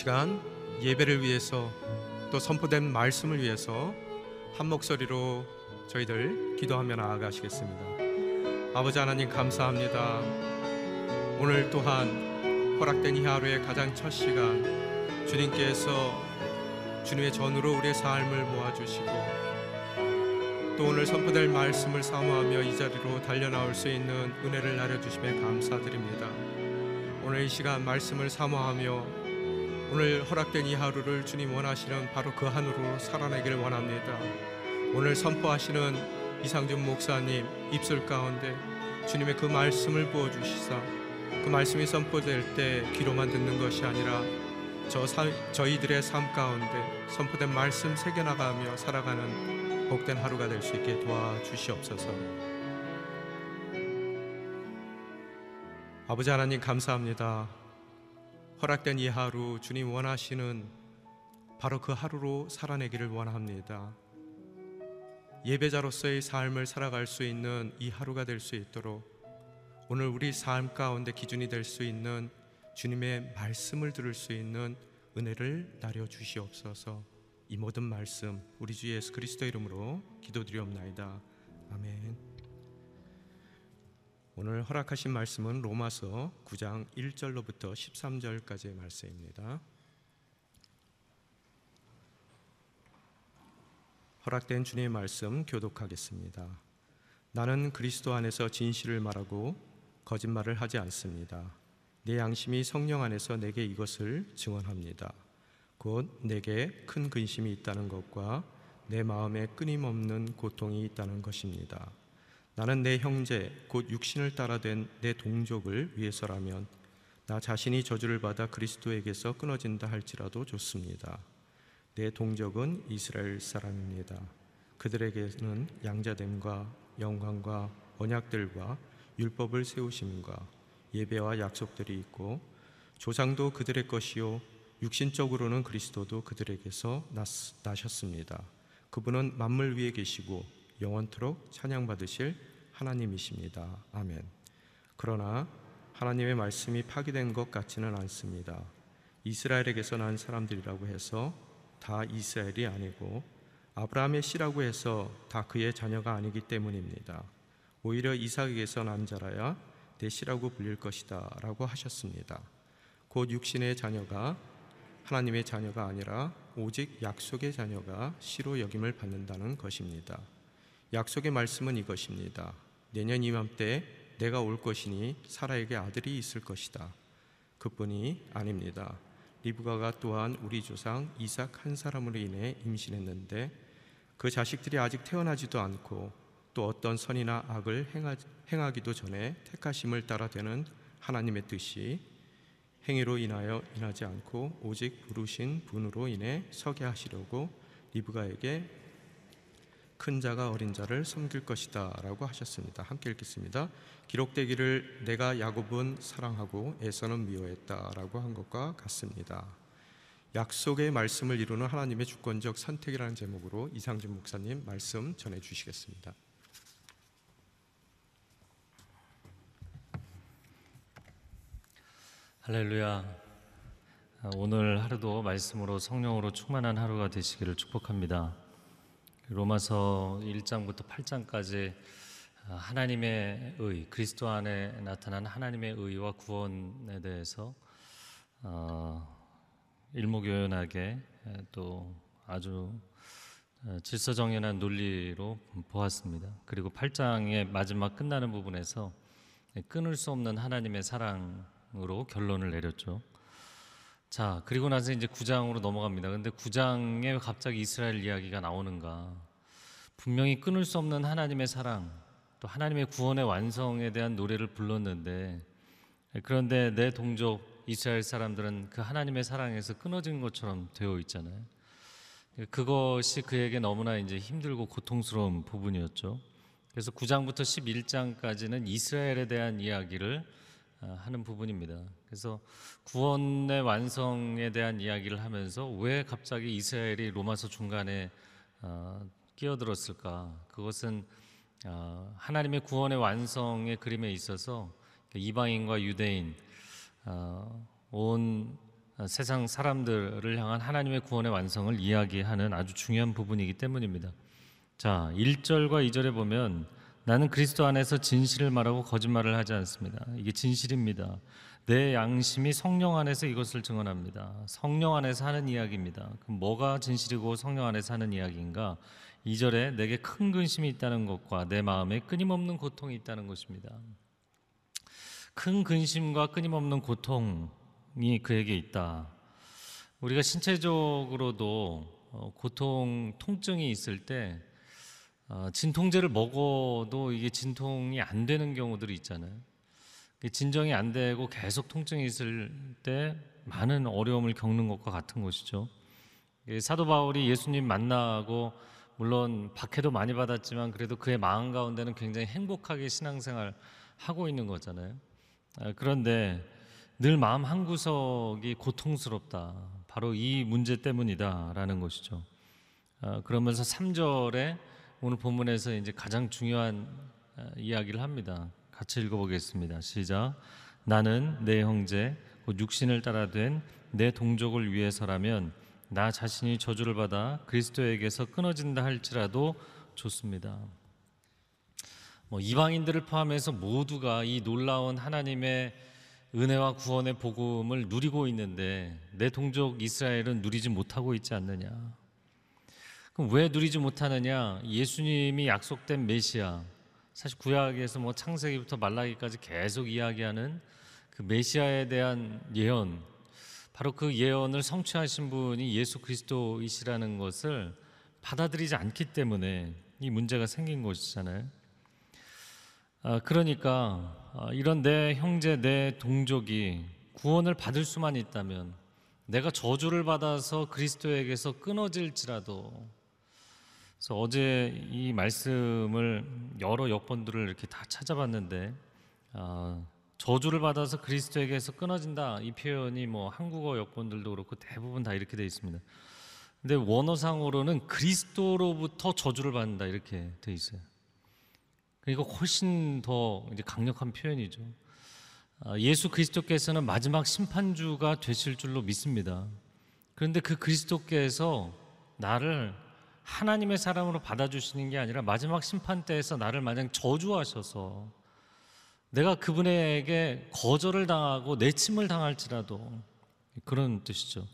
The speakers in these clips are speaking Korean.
시간 예배를 위해서 또 선포된 말씀을 위해서 한 목소리로 저희들 기도하며 나아가시겠습니다. 아버지 하나님 감사합니다. 오늘 또한 허락된 이 하루의 가장 첫 시간 주님께서 주님의 전으로 우리의 삶을 모아주시고 또 오늘 선포될 말씀을 사모하며 이 자리로 달려나올 수 있는 은혜를 나려주심에 감사드립니다. 오늘 이 시간 말씀을 사모하며 오늘 허락된 이 하루를 주님 원하시는 바로 그 한으로 살아내기를 원합니다. 오늘 선포하시는 이상준 목사님 입술 가운데 주님의 그 말씀을 부어 주시사 그 말씀이 선포될 때 귀로만 듣는 것이 아니라 저 사, 저희들의 삶 가운데 선포된 말씀 새겨 나가며 살아가는 복된 하루가 될 수 있게 도와주시옵소서. 아버지 하나님 감사합니다. 허락된 이 하루 주님 원하시는 바로 그 하루로 살아내기를 원합니다. 예배자로서의 삶을 살아갈 수 있는 이 하루가 될 수 있도록 오늘 우리 삶 가운데 기준이 될 수 있는 주님의 말씀을 들을 수 있는 은혜를 나려 주시옵소서. 이 모든 말씀 우리 주 예수 그리스도 이름으로 기도드리옵나이다. 아멘. 오늘 허락하신 말씀은 로마서 9장 1절로부터 13절까지의 말씀입니다. 허락된 주님의 말씀 교독하겠습니다. 나는 그리스도 안에서 진실을 말하고 거짓말을 하지 않습니다. 내 양심이 성령 안에서 내게 이것을 증언합니다. 곧 내게 큰 근심이 있다는 것과 내 마음에 끊임없는 고통이 있다는 것입니다. 나는 내 형제 곧 육신을 따라 된 내 동족을 위해서라면 나 자신이 저주를 받아 그리스도에게서 끊어진다 할지라도 좋습니다. 내 동족은 이스라엘 사람입니다. 그들에게는 양자됨과 영광과 언약들과 율법을 세우심과 예배와 약속들이 있고 조상도 그들의 것이요 육신적으로는 그리스도도 그들에게서 나셨습니다. 그분은 만물 위에 계시고 영원토록 찬양받으실 하나님이십니다. 아멘. 그러나 하나님의 말씀이 파기된 것 같지는 않습니다. 이스라엘에게서 난 사람들이라고 해서 다 이스라엘이 아니고 아브라함의 씨라고 해서 다 그의 자녀가 아니기 때문입니다. 오히려 이삭에게서 난 자라야 내 씨라고 불릴 것이다 라고 하셨습니다. 곧 육신의 자녀가 하나님의 자녀가 아니라 오직 약속의 자녀가 씨로 여김을 받는다는 것입니다. 약속의 말씀은 이것입니다. 내년 이맘때 내가 올 것이니 사라에게 아들이 있을 것이다. 그뿐이 아닙니다. 리브가가 또한 우리 조상 이삭 한 사람으로 인해 임신했는데 그 자식들이 아직 태어나지도 않고 또 어떤 선이나 악을 행하, 기도 전에 택하심을 따라 되는 하나님의 뜻이 행위로 인하여 인하지 않고 오직 부르신 분으로 인해 서게 하시려고 리브가에게 큰 자가 어린 자를 섬길 것이다라고 하셨습니다. 함께 읽겠습니다. 기록되기를 내가 야곱은 사랑하고 에서는 미워했다라고 한 것과 같습니다. 약속의 말씀을 이루는 하나님의 주권적 선택이라는 제목으로 이상준 목사님 말씀 전해 주시겠습니다. 할렐루야. 오늘 하루도 말씀으로 성령으로 충만한 하루가 되시기를 축복합니다. 로마서 1장부터 8장까지 하나님의 의, 그리스도 안에 나타난 하나님의 의와 구원에 대해서 어, 일목요연하게 또 아주 질서정연한 논리로 보았습니다. 그리고 8장의 마지막 끝나는 부분에서 끊을 수 없는 하나님의 사랑으로 결론을 내렸죠. 자, 그리고 나서 이제 9장으로 넘어갑니다. 근데 9장에 갑자기 이스라엘 이야기가 나오는가? 분명히 끊을 수 없는 하나님의 사랑, 또 하나님의 구원의 완성에 대한 노래를 불렀는데, 그런데 내 동족 이스라엘 사람들은 그 하나님의 사랑에서 끊어진 것처럼 되어 있잖아요. 그것이 그에게 너무나 이제 힘들고 고통스러운 부분이었죠. 그래서 9장부터 11장까지는 이스라엘에 대한 이야기를 어, 하는 부분입니다. 그래서 구원의 완성에 대한 이야기를 하면서 왜 갑자기 이스라엘이 로마서 중간에 어, 끼어들었을까? 그것은 어, 하나님의 구원의 완성의 그림에 있어서 이방인과 유대인 온 어, 세상 사람들을 향한 하나님의 구원의 완성을 이야기하는 아주 중요한 부분이기 때문입니다. 자, 1절과 2절에 보면 나는 그리스도 안에서 진실을 말하고 거짓말을 하지 않습니다. 이게 진실입니다. 내 양심이 성령 안에서 이것을 증언합니다. 성령 안에서 하는 이야기입니다. 그럼 뭐가 진실이고 성령 안에서 하는 이야기인가? 2절에 내게 큰 근심이 있다는 것과 내 마음에 끊임없는 고통이 있다는 것입니다. 큰 근심과 끊임없는 고통이 그에게 있다. 우리가 신체적으로도 어, 고통, 통증이 있을 때 어, 진통제를 먹어도 이게 진통이 안 되는 경우들이 있잖아요. 진정이 안 되고 계속 통증이 있을 때 많은 어려움을 겪는 것과 같은 것이죠. 사도 바울이 예수님 만나고 물론 박해도 많이 받았지만 그래도 그의 마음 가운데는 굉장히 행복하게 신앙생활 하고 있는 거잖아요. 아, 그런데 늘 마음 한 구석이 고통스럽다. 바로 이 문제 때문이다라는 것이죠. 아, 그러면서 3절에 오늘 본문에서 이제 가장 중요한 아, 이야기를 합니다. 같이 읽어보겠습니다. 시작. 나는 내 형제 곧 육신을 따라 된 내 동족을 위해서라면 나 자신이 저주를 받아 그리스도에게서 끊어진다 할지라도 좋습니다. 뭐 이방인들을 포함해서 모두가 이 놀라운 하나님의 은혜와 구원의 복음을 누리고 있는데 내 동족 이스라엘은 누리지 못하고 있지 않느냐? 그럼 왜 누리지 못하느냐? 예수님이 약속된 메시아 사실 구약에서 뭐 창세기부터 말라기까지 계속 이야기하는 그 메시아에 대한 예언 바로 그 예언을 성취하신 분이 예수 그리스도이시라는 것을 받아들이지 않기 때문에 이 문제가 생긴 것이잖아요. 아, 그러니까 아, 이런 내 형제, 내 동족이 구원을 받을 수만 있다면 내가 저주를 받아서 그리스도에게서 끊어질지라도 그래서 어제 이 말씀을 여러 역번들을 이렇게 다 찾아봤는데 아, 저주를 받아서 그리스도에게서 끊어진다 이 표현이 뭐 한국어 역본들도 그렇고 대부분 다 이렇게 돼 있습니다. 근데 원어상으로는 그리스도로부터 저주를 받는다 이렇게 돼 있어요. 그러니까 훨씬 더 이제 강력한 표현이죠. 아, 예수 그리스도께서는 마지막 심판주가 되실 줄로 믿습니다. 그런데 그 그리스도께서 나를 하나님의 사람으로 받아주시는 게 아니라 마지막 심판 때에서 나를 마냥 저주하셔서 내가 그분에게 거절을 당하고 내침을 당할지라도 그런 뜻이죠.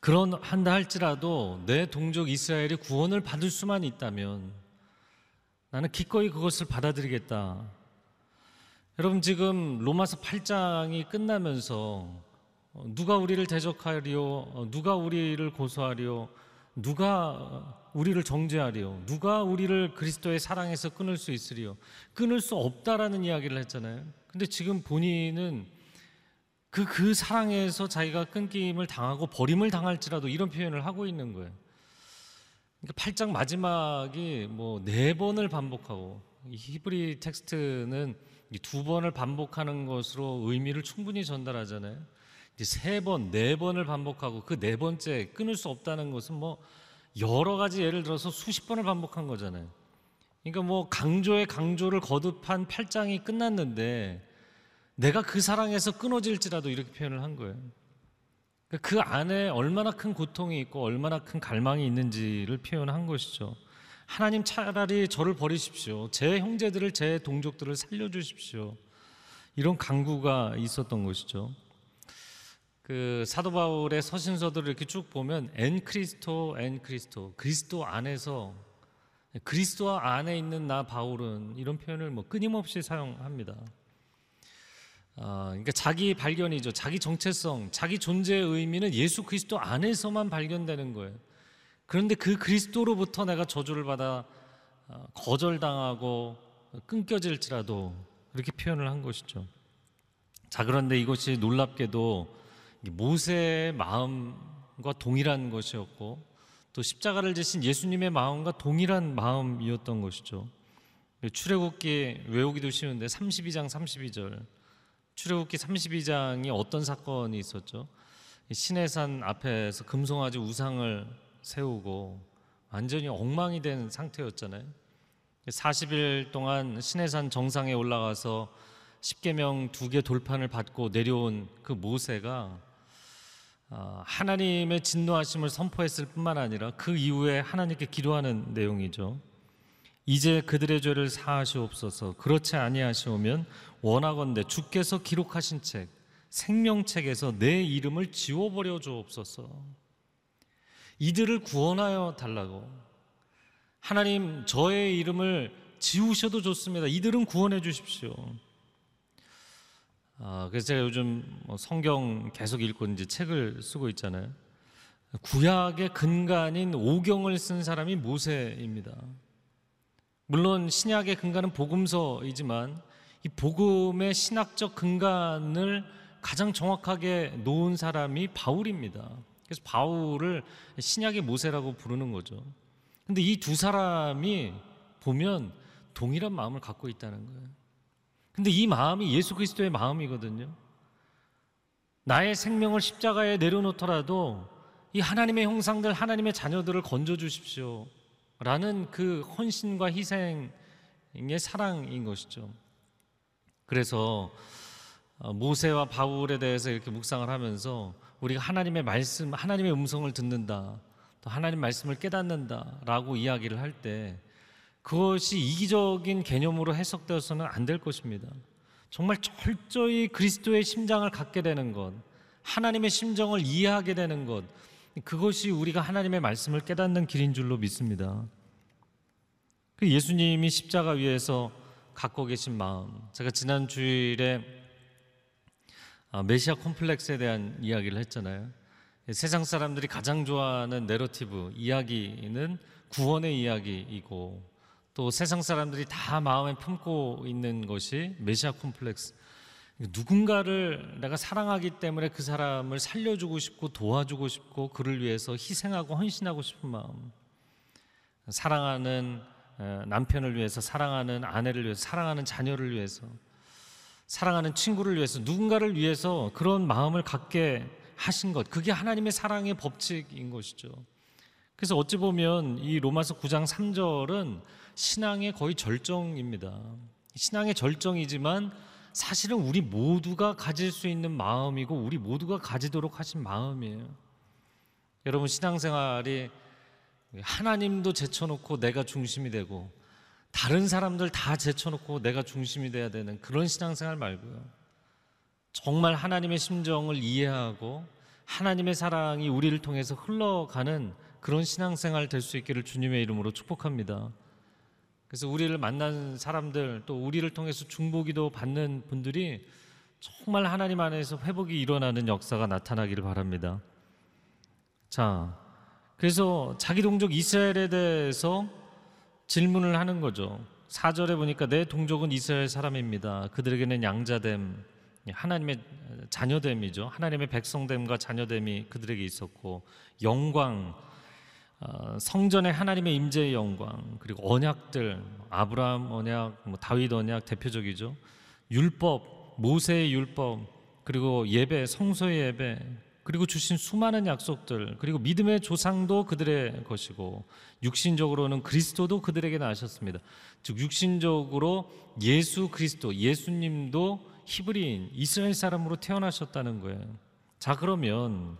그런 한다 할지라도 내 동족 이스라엘이 구원을 받을 수만 있다면 나는 기꺼이 그것을 받아들이겠다. 여러분 지금 로마서 8장이 끝나면서 누가 우리를 대적하리요? 누가 우리를 고소하리요? 누가 우리를 정죄하리요? 누가 우리를 그리스도의 사랑에서 끊을 수 있으리요? 끊을 수 없다라는 이야기를 했잖아요. 근데 지금 본인은 그, 그 사랑에서 자기가 끊김을 당하고 버림을 당할지라도 이런 표현을 하고 있는 거예요. 그러니까 8장 마지막이 뭐 네 번을 반복하고 히브리 텍스트는 두 번을 반복하는 것으로 의미를 충분히 전달하잖아요. 세 번, 네 번을 반복하고 그 네 번째 끊을 수 없다는 것은 뭐 여러 가지 예를 들어서 수십 번을 반복한 거잖아요. 그러니까 뭐 강조의 강조를 거듭한 8장이 끝났는데 내가 그 사랑에서 끊어질지라도 이렇게 표현을 한 거예요. 그러니까 그 안에 얼마나 큰 고통이 있고 얼마나 큰 갈망이 있는지를 표현한 것이죠. 하나님 차라리 저를 버리십시오. 제 형제들을 제 동족들을 살려주십시오. 이런 간구가 있었던 것이죠. 그 사도 바울의 서신서들을 이렇게 쭉 보면 ἐν Χριστῷ ἐν Χριστῷ 그리스도 안에서 그리스도 안에 있는 나 바울은 이런 표현을 뭐 끊임없이 사용합니다. 아, 그러니까 자기 발견이죠. 자기 정체성, 자기 존재의 의미는 예수 그리스도 안에서만 발견되는 거예요. 그런데 그 그리스도로부터 내가 저주를 받아 어, 거절당하고 끊겨질지라도 이렇게 표현을 한 것이죠. 자, 그런데 이것이 놀랍게도 모세의 마음과 동일한 것이었고 또 십자가를 지신 예수님의 마음과 동일한 마음이었던 것이죠. 출애굽기 외우기도 쉬운데 32장 32절 출애굽기 32장이 어떤 사건이 있었죠? 시내산 앞에서 금송아지 우상을 세우고 완전히 엉망이 된 상태였잖아요. 40일 동안 시내산 정상에 올라가서 십계명 두 개 돌판을 받고 내려온 그 모세가 아, 하나님의 진노하심을 선포했을 뿐만 아니라 그 이후에 하나님께 기도하는 내용이죠. 이제 그들의 죄를 사하시옵소서. 그렇지 아니하시오면 원하건대 주께서 기록하신 책 생명책에서 내 이름을 지워버려 주옵소서. 이들을 구원하여 달라고. 하나님 저의 이름을 지우셔도 좋습니다. 이들은 구원해 주십시오. 아, 그래서 제가 요즘 뭐 성경 계속 읽고 이제 책을 쓰고 있잖아요. 구약의 근간인 오경을 쓴 사람이 모세입니다. 물론 신약의 근간은 복음서이지만 이 복음의 신학적 근간을 가장 정확하게 놓은 사람이 바울입니다. 그래서 바울을 신약의 모세라고 부르는 거죠. 근데 이 두 사람이 보면 동일한 마음을 갖고 있다는 거예요. 근데 이 마음이 예수 그리스도의 마음이거든요. 나의 생명을 십자가에 내려놓더라도 이 하나님의 형상들, 하나님의 자녀들을 건져 주십시오. 라는 그 헌신과 희생의 사랑인 것이죠. 그래서 어, 모세와 바울에 대해서 이렇게 묵상을 하면서 우리가 하나님의 말씀, 하나님의 음성을 듣는다, 또 하나님 말씀을 깨닫는다라고 이야기를 할 때 그것이 이기적인 개념으로 해석되어서는 안 될 것입니다. 정말 철저히 그리스도의 심장을 갖게 되는 것, 하나님의 심정을 이해하게 되는 것, 그것이 우리가 하나님의 말씀을 깨닫는 길인 줄로 믿습니다. 그 예수님이 십자가 위에서 갖고 계신 마음, 제가 지난 주일에 아, 메시아 콤플렉스에 대한 이야기를 했잖아요. 세상 사람들이 가장 좋아하는 내러티브 이야기는 구원의 이야기이고 또 세상 사람들이 다 마음에 품고 있는 것이 메시아 콤플렉스. 누군가를 내가 사랑하기 때문에 그 사람을 살려주고 싶고 도와주고 싶고 그를 위해서 희생하고 헌신하고 싶은 마음. 사랑하는 남편을 위해서, 사랑하는 아내를 위해서, 사랑하는 자녀를 위해서, 사랑하는 친구를 위해서, 누군가를 위해서 그런 마음을 갖게 하신 것. 그게 하나님의 사랑의 법칙인 것이죠. 그래서 어찌 보면 이 로마서 9장 3절은 신앙의 거의 절정입니다. 신앙의 절정이지만 사실은 우리 모두가 가질 수 있는 마음이고 우리 모두가 가지도록 하신 마음이에요. 여러분 신앙생활이 하나님도 제쳐놓고 내가 중심이 되고 다른 사람들 다 제쳐놓고 내가 중심이 돼야 되는 그런 신앙생활 말고요. 정말 하나님의 심정을 이해하고 하나님의 사랑이 우리를 통해서 흘러가는 그런 신앙생활 될 수 있기를 주님의 이름으로 축복합니다. 그래서 우리를 만난 사람들 또 우리를 통해서 중보기도 받는 분들이 정말 하나님 안에서 회복이 일어나는 역사가 나타나기를 바랍니다. 자, 그래서 자기 동족 이스라엘에 대해서 질문을 하는 거죠. 4절에 보니까 내 동족은 이스라엘 사람입니다. 그들에게는 양자됨, 하나님의 자녀됨이죠. 하나님의 백성됨과 자녀됨이 그들에게 있었고 영광, 어, 성전의 하나님의 임재의 영광 그리고 언약들 아브라함 언약, 뭐 다윗 언약 대표적이죠. 율법, 모세의 율법 그리고 예배, 성소의 예배 그리고 주신 수많은 약속들 그리고 믿음의 조상도 그들의 것이고 육신적으로는 그리스도도 그들에게 나셨습니다. 즉 육신적으로 예수 그리스도 예수님도 히브리인 이스라엘 사람으로 태어나셨다는 거예요. 자 그러면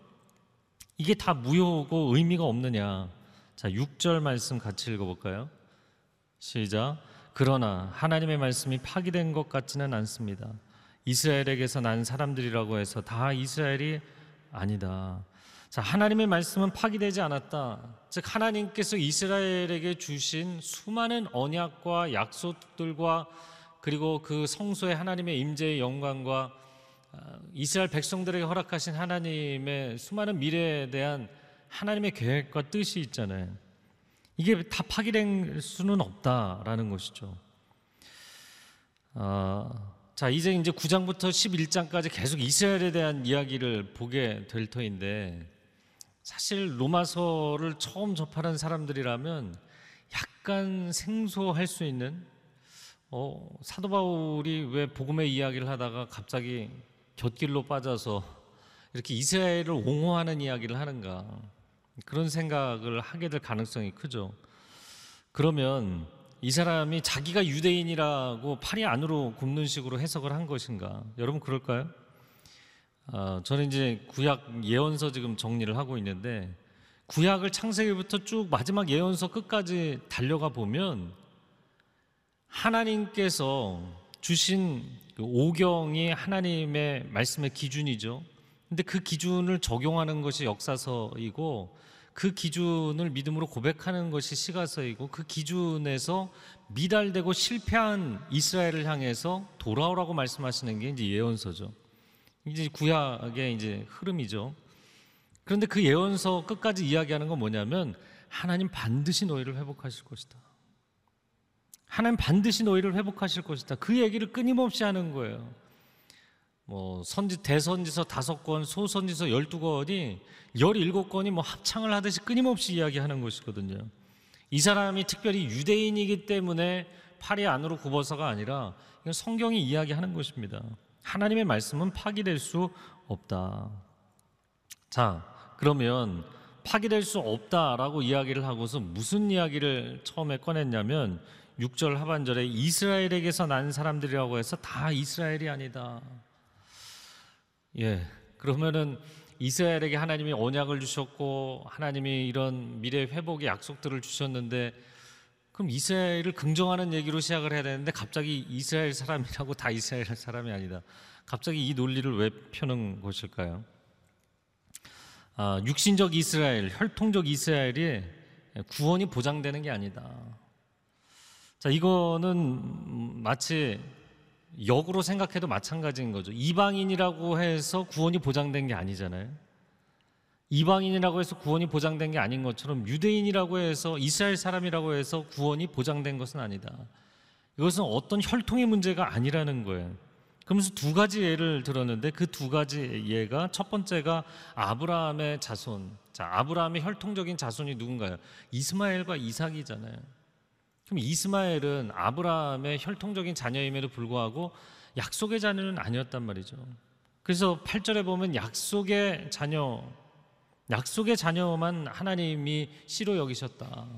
이게 다 무효고 의미가 없느냐? 자, 6절 말씀 같이 읽어볼까요? 시작. 그러나 하나님의 말씀이 파기된 것 같지는 않습니다. 이스라엘에게서 난 사람들이라고 해서 다 이스라엘이 아니다. 자, 하나님의 말씀은 파기되지 않았다. 즉, 하나님께서 이스라엘에게 주신 수많은 언약과 약속들과 그리고 그 성소의 하나님의 임재의 영광과 아, 이스라엘 백성들에게 허락하신 하나님의 수많은 미래에 대한 하나님의 계획과 뜻이 있잖아요. 이게 다 파기될 수는 없다라는 것이죠. 아, 자 이제 이제 9장부터 11장까지 계속 이스라엘에 대한 이야기를 보게 될 터인데 사실 로마서를 처음 접하는 사람들이라면 약간 생소할 수 있는 어, 사도 바울이 왜 복음의 이야기를 하다가 갑자기 곁길로 빠져서 이렇게 이스라엘을 옹호하는 이야기를 하는가 그런 생각을 하게 될 가능성이 크죠. 그러면 이 사람이 자기가 유대인이라고 팔이 안으로 굽는 식으로 해석을 한 것인가? 여러분 그럴까요? 아, 저는 이제 구약 예언서 지금 정리를 하고 있는데 구약을 창세기부터 쭉 마지막 예언서 끝까지 달려가 보면 하나님께서 주신 그 오경이 하나님의 말씀의 기준이죠. 근데 그 기준을 적용하는 것이 역사서이고 그 기준을 믿음으로 고백하는 것이 시가서이고 그 기준에서 미달되고 실패한 이스라엘을 향해서 돌아오라고 말씀하시는 게 이제 예언서죠. 이제 구약의 이제 흐름이죠. 그런데 그 예언서 끝까지 이야기하는 건 뭐냐면 하나님 반드시 너희를 회복하실 것이다. 하나님 반드시 너희를 회복하실 것이다. 그 얘기를 끊임없이 하는 거예요. 뭐 선지 대선지서 다섯 권, 소선지서 열두 권이 열일곱 권이 뭐 합창을 하듯이 끊임없이 이야기하는 것이거든요. 이 사람이 특별히 유대인이기 때문에 팔이 안으로 굽어서가 아니라 이건 성경이 이야기하는 것입니다. 하나님의 말씀은 파기될 수 없다. 자, 그러면 파기될 수 없다라고 이야기를 하고서 무슨 이야기를 처음에 꺼냈냐면 6절 하반절에 이스라엘에게서 난 사람들이라고 해서 다 이스라엘이 아니다. 예. 그러면은 이스라엘에게 하나님이 언약을 주셨고 하나님이 이런 미래 회복의 약속들을 주셨는데 그럼 이스라엘을 긍정하는 얘기로 시작을 해야 되는데 갑자기 이스라엘 사람이라고 다 이스라엘 사람이 아니다. 갑자기 이 논리를 왜 펴는 것일까요? 아, 육신적 이스라엘, 혈통적 이스라엘이 구원이 보장되는 게 아니다. 자, 이거는 마치 역으로 생각해도 마찬가지인 거죠. 이방인이라고 해서 구원이 보장된 게 아니잖아요. 이방인이라고 해서 구원이 보장된 게 아닌 것처럼 유대인이라고 해서 이스라엘 사람이라고 해서 구원이 보장된 것은 아니다. 이것은 어떤 혈통의 문제가 아니라는 거예요. 그러면서 두 가지 예를 들었는데 그 두 가지 예가 첫 번째가 아브라함의 자손. 자, 아브라함의 혈통적인 자손이 누군가요? 이스마엘과 이삭이잖아요. 그럼 이스마엘은 아브라함의 혈통적인 자녀임에도 불구하고 약속의 자녀는 아니었단 말이죠. 그래서 8절에 보면 약속의 자녀, 약속의 자녀만 하나님이 씨로 여기셨다.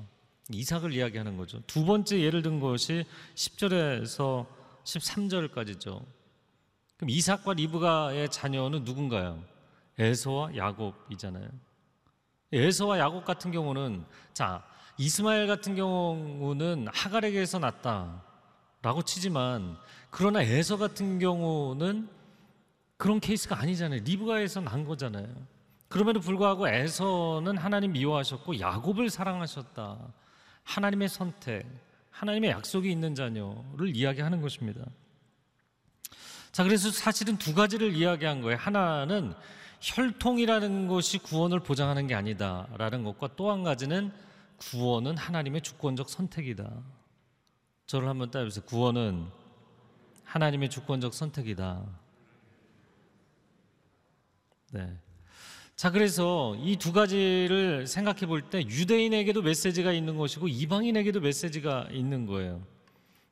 이삭을 이야기하는 거죠. 두 번째 예를 든 것이 10절에서 13절까지죠. 그럼 이삭과 리브가의 자녀는 누군가요? 에서와 야곱이잖아요. 에서와 야곱 같은 경우는 자 이스마엘 같은 경우는 하갈에게서 났다라고 치지만 그러나 에서 같은 경우는 그런 케이스가 아니잖아요. 리브가에서 난 거잖아요. 그럼에도 불구하고 에서는 하나님 미워하셨고 야곱을 사랑하셨다. 하나님의 선택, 하나님의 약속이 있는 자녀를 이야기하는 것입니다. 자, 그래서 사실은 두 가지를 이야기한 거예요. 하나는 혈통이라는 것이 구원을 보장하는 게 아니다라는 것과 또 한 가지는 구원은 하나님의 주권적 선택이다. 저를 한번 따라해보세요. 구원은 하나님의 주권적 선택이다. 네. 자, 그래서 이 두 가지를 생각해 볼 때 유대인에게도 메시지가 있는 것이고 이방인에게도 메시지가 있는 거예요.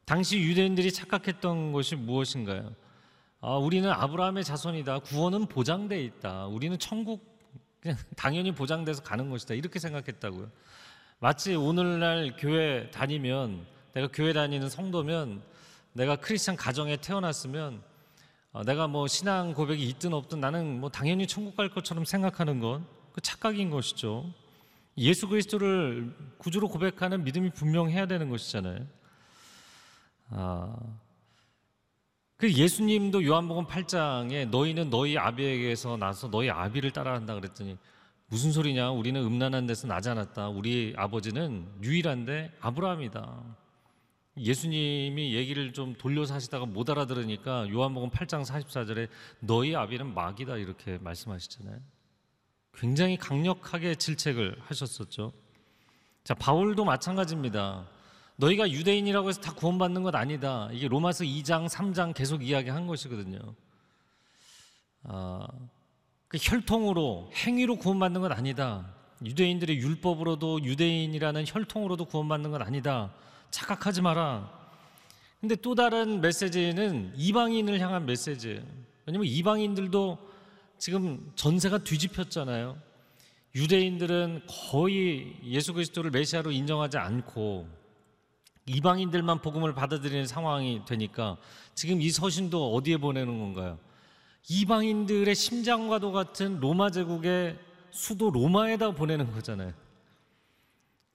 당시 유대인들이 착각했던 것이 무엇인가요? 아, 우리는 아브라함의 자손이다. 구원은 보장돼 있다. 우리는 천국 그냥 당연히 보장돼서 가는 것이다. 이렇게 생각했다고요. 마치 오늘날 교회 다니면 내가 교회 다니는 성도면 내가 크리스천 가정에 태어났으면 어, 내가 뭐 신앙 고백이 있든 없든 나는 뭐 당연히 천국 갈 것처럼 생각하는 건 그 착각인 것이죠. 예수 그리스도를 구주로 고백하는 믿음이 분명해야 되는 것이잖아요. 아, 그 예수님도 요한복음 8장에 너희는 너희 아비에게서 나서 너희 아비를 따라한다 그랬더니 무슨 소리냐? 우리는 음란한 데서 나지 않았다. 우리 아버지는 유일한데 아브라함이다. 예수님이 얘기를 좀 돌려서 하시다가 못 알아들으니까 요한복음 8장 44절에 너희 아비는 마귀다 이렇게 말씀하시잖아요. 굉장히 강력하게 질책을 하셨었죠. 자, 바울도 마찬가지입니다. 너희가 유대인이라고 해서 다 구원받는 것 아니다. 이게 로마서 2장, 3장 계속 이야기한 것이거든요. 아, 그 혈통으로 행위로 구원받는 것 아니다. 유대인들의 율법으로도 유대인이라는 혈통으로도 구원받는 것 아니다. 착각하지 마라. 근데 또 다른 메시지는 이방인을 향한 메시지예요. 왜냐면 이방인들도 지금 전세가 뒤집혔잖아요. 유대인들은 거의 예수 그리스도를 메시아로 인정하지 않고 이방인들만 복음을 받아들이는 상황이 되니까 지금 이 서신도 어디에 보내는 건가요? 이방인들의 심장과도 같은 로마 제국의 수도 로마에다 보내는 거잖아요.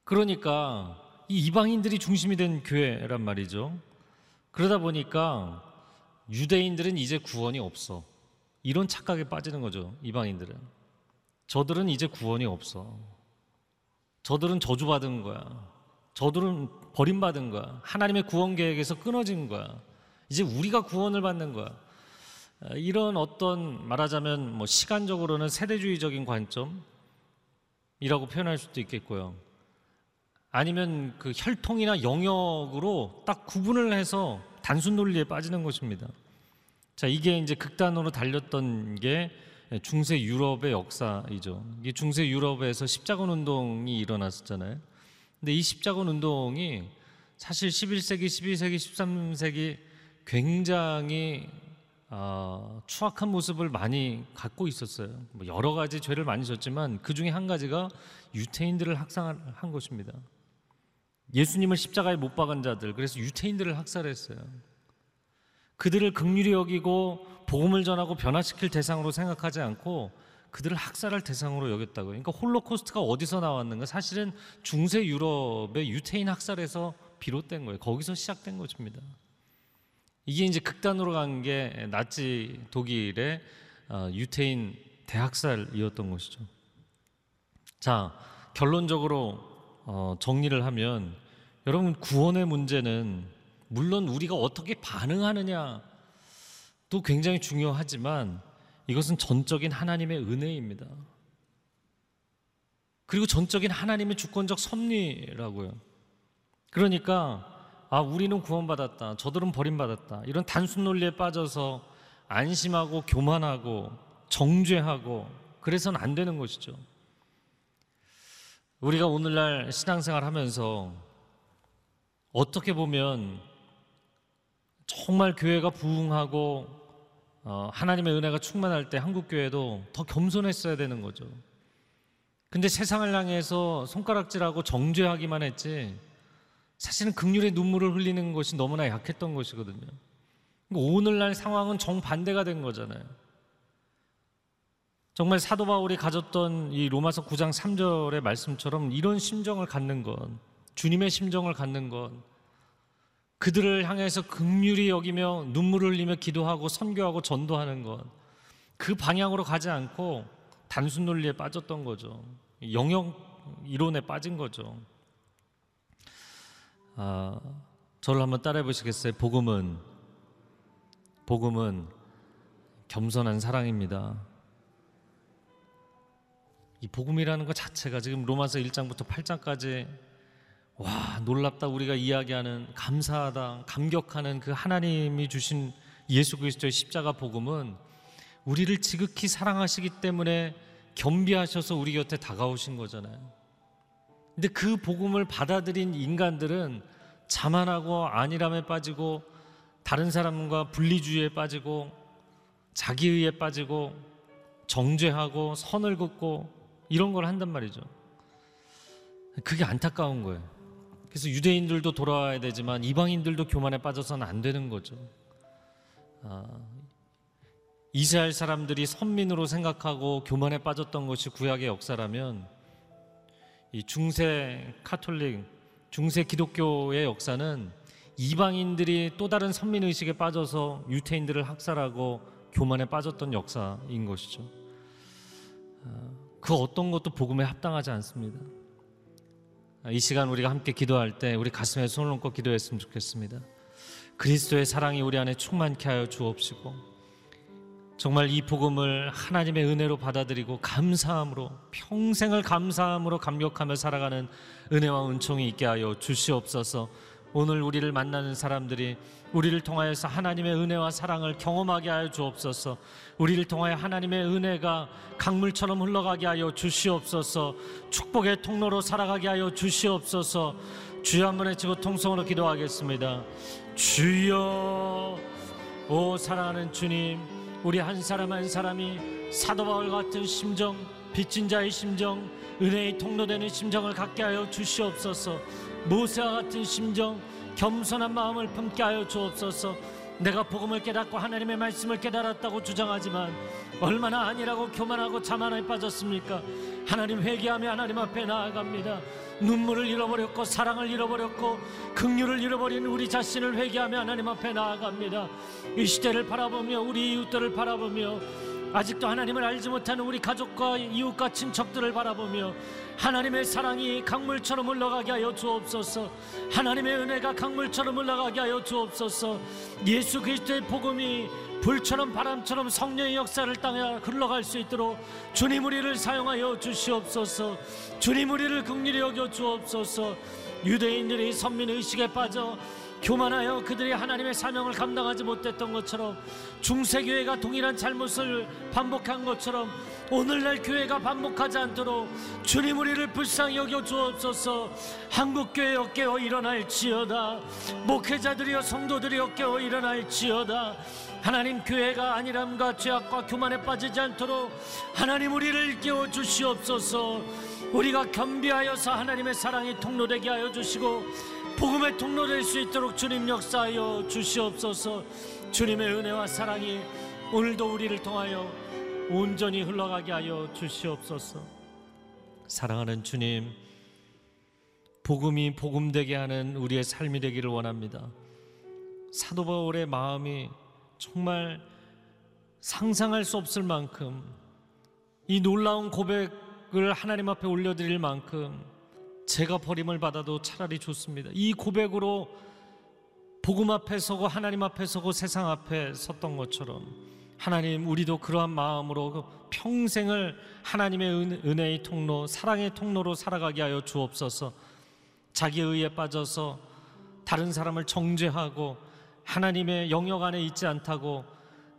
그러니까 이 이방인들이 중심이 된 교회란 말이죠. 그러다 보니까 유대인들은 이제 구원이 없어. 이런 착각에 빠지는 거죠. 이방인들은. 저들은 이제 구원이 없어. 저들은 저주받은 거야. 저들은 버림받은 거야. 하나님의 구원 계획에서 끊어진 거야. 이제 우리가 구원을 받는 거야. 아, 이런 어떤 말하자면 뭐 시간적으로는 세대주의적인 관점이라고 표현할 수도 있겠고요. 아니면 그 혈통이나 영역으로 딱 구분을 해서 단순 논리에 빠지는 것입니다. 자, 이게 이제 극단으로 달렸던 게 중세 유럽의 역사이죠. 이게 중세 유럽에서 십자군 운동이 일어났었잖아요. 근데 이 십자군 운동이 사실 11세기, 12세기, 13세기 굉장히 어, 추악한 모습을 많이 갖고 있었어요. 뭐 여러 가지 죄를 많이 졌지만 그 중에 한 가지가 유태인들을 학살한 것입니다. 예수님을 십자가에 못 박은 자들, 그래서 유태인들을 학살했어요. 그들을 극률히 여기고 복음을 전하고 변화시킬 대상으로 생각하지 않고 그들을 학살할 대상으로 여겼다고요. 그러니까 홀로코스트가 어디서 나왔는가? 사실은 중세 유럽의 유태인 학살에서 비롯된 거예요. 거기서 시작된 것입니다. 이게 이제 극단으로 간 게 나치 독일의 어, 유태인 대학살이었던 것이죠. 자, 결론적으로 어, 정리를 하면 여러분 구원의 문제는 물론 우리가 어떻게 반응하느냐도 굉장히 중요하지만 이것은 전적인 하나님의 은혜입니다. 그리고 전적인 하나님의 주권적 섭리라고요. 그러니까 아 우리는 구원받았다. 저들은 버림받았다. 이런 단순 논리에 빠져서 안심하고 교만하고 정죄하고 그래서는 안 되는 것이죠. 우리가 오늘날 신앙생활 하면서 어떻게 보면 정말 교회가 부흥하고 어, 하나님의 은혜가 충만할 때 한국 교회도 더 겸손했어야 되는 거죠. 근데 세상을 향해서 손가락질하고 정죄하기만 했지 사실은 극률의 눈물을 흘리는 것이 너무나 약했던 것이거든요. 그러니까 오늘날 상황은 정반대가 된 거잖아요. 정말 사도 바울이 가졌던 이 로마서 9장 3절의 말씀처럼 이런 심정을 갖는 것, 주님의 심정을 갖는 것, 그들을 향해서 극률이 여기며 눈물을 흘리며 기도하고 선교하고 전도하는 것, 그 방향으로 가지 않고 단순 논리에 빠졌던 거죠. 영역 이론에 빠진 거죠. 아, 저를 한번 따라해 보시겠어요? 복음은 복음은 겸손한 사랑입니다. 이 복음이라는 것 자체가 지금 로마서 1장부터 8장까지 와 놀랍다 우리가 이야기하는 감사하다 감격하는 그 하나님이 주신 예수 그리스도의 십자가 복음은 우리를 지극히 사랑하시기 때문에 겸비하셔서 우리 곁에 다가오신 거잖아요. 근데 그 복음을 받아들인 인간들은 자만하고 안일함에 빠지고 다른 사람과 분리주의에 빠지고 자기의에 빠지고 정죄하고 선을 긋고 이런 걸 한단 말이죠. 그게 안타까운 거예요. 그래서 유대인들도 돌아와야 되지만 이방인들도 교만에 빠져서는 안 되는 거죠. 아, 이스라엘 사람들이 선민으로 생각하고 교만에 빠졌던 것이 구약의 역사라면 이 중세 카톨릭, 중세 기독교의 역사는 이방인들이 또 다른 선민 의식에 빠져서 유태인들을 학살하고 교만에 빠졌던 역사인 것이죠. 아, 그 어떤 것도 복음에 합당하지 않습니다. 이 시간 우리가 함께 기도할 때 우리 가슴에 손을 얹고 기도했으면 좋겠습니다. 그리스도의 사랑이 우리 안에 충만케 하여 주옵시고 정말 이 복음을 하나님의 은혜로 받아들이고 감사함으로 평생을 감사함으로 감격하며 살아가는 은혜와 은총이 있게 하여 주시옵소서. 오늘 우리를 만나는 사람들이 우리를 통하여서 하나님의 은혜와 사랑을 경험하게 하여 주옵소서. 우리를 통하여 하나님의 은혜가 강물처럼 흘러가게 하여 주시옵소서. 축복의 통로로 살아가게 하여 주시옵소서. 주여 한번 외치고 통성으로 기도하겠습니다. 주여 오 사랑하는 주님 우리 한 사람 한 사람이 사도 바울 같은 심정 빚진 자의 심정, 은혜의 통로되는 심정을 갖게 하여 주시옵소서. 모세와 같은 심정, 겸손한 마음을 품게 하여 주옵소서. 내가 복음을 깨닫고 하나님의 말씀을 깨달았다고 주장하지만 얼마나 아니라고 교만하고 자만에 빠졌습니까? 하나님 회개하며 하나님 앞에 나아갑니다. 눈물을 잃어버렸고 사랑을 잃어버렸고 긍휼을 잃어버린 우리 자신을 회개하며 하나님 앞에 나아갑니다. 이 시대를 바라보며 우리 이웃들을 바라보며 아직도 하나님을 알지 못하는 우리 가족과 이웃과 친척들을 바라보며 하나님의 사랑이 강물처럼 흘러가게 하여 주옵소서. 하나님의 은혜가 강물처럼 흘러가게 하여 주옵소서. 예수 그리스도의 복음이 불처럼 바람처럼 성령의 역사를 땅에 흘러갈 수 있도록 주님 우리를 사용하여 주시옵소서. 주님 우리를 긍휼히 여겨 주옵소서. 유대인들이 선민 의식에 빠져 교만하여 그들이 하나님의 사명을 감당하지 못했던 것처럼 중세교회가 동일한 잘못을 반복한 것처럼 오늘날 교회가 반복하지 않도록 주님 우리를 불쌍히 여겨 주옵소서. 한국교회 어깨어 일어날지어다. 목회자들이여 성도들이 어깨어 일어날지어다. 하나님 교회가 안일함과 죄악과 교만에 빠지지 않도록 하나님 우리를 깨워 주시옵소서. 우리가 겸비하여서 하나님의 사랑이 통로되게 하여 주시고 복음의 통로 될 수 있도록 주님 역사하여 주시옵소서. 주님의 은혜와 사랑이 오늘도 우리를 통하여 온전히 흘러가게 하여 주시옵소서. 사랑하는 주님, 복음이 복음되게 하는 우리의 삶이 되기를 원합니다. 사도 바울의 마음이 정말 상상할 수 없을 만큼 이 놀라운 고백을 하나님 앞에 올려드릴 만큼 제가 버림을 받아도 차라리 좋습니다. 이 고백으로 복음 앞에 서고 하나님 앞에 서고 세상 앞에 섰던 것처럼 하나님 우리도 그러한 마음으로 평생을 하나님의 은혜의 통로, 사랑의 통로로 살아가게 하여 주옵소서. 자기 의에 빠져서 다른 사람을 정죄하고 하나님의 영역 안에 있지 않다고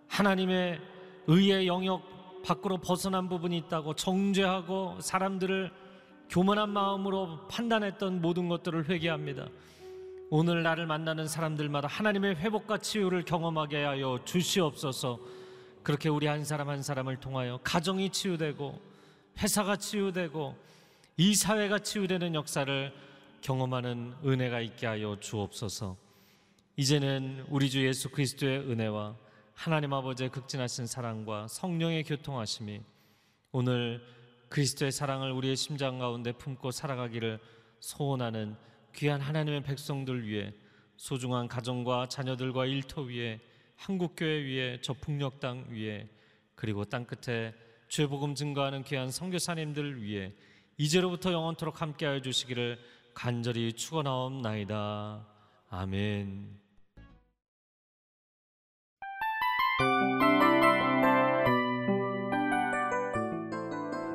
하나님의 의의 영역 밖으로 벗어난 부분이 있다고 정죄하고 사람들을 교만한 마음으로 판단했던 모든 것들을 회개합니다. 오늘 나를 만나는 사람들마다 하나님의 회복과 치유를 경험하게 하여 주시옵소서. 그렇게 우리 한 사람 한 사람을 통하여 가정이 치유되고 회사가 치유되고 이 사회가 치유되는 역사를 경험하는 은혜가 있게 하여 주옵소서. 이제는 우리 주 예수 그리스도의 은혜와 하나님 아버지의 극진하신 사랑과 성령의 교통하심이 오늘 그리스도의 사랑을 우리의 심장 가운데 품고 살아가기를 소원하는 귀한 하나님의 백성들 위해 소중한 가정과 자녀들과 일터 위에 한국교회 위에 저 북녘 땅 위에 그리고 땅 끝에 죄복음 증거하는 귀한 선교사님들 위해 이제로부터 영원토록 함께하여 주시기를 간절히 축원하옵나이다. 아멘.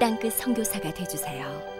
땅끝 성교사가 되주세요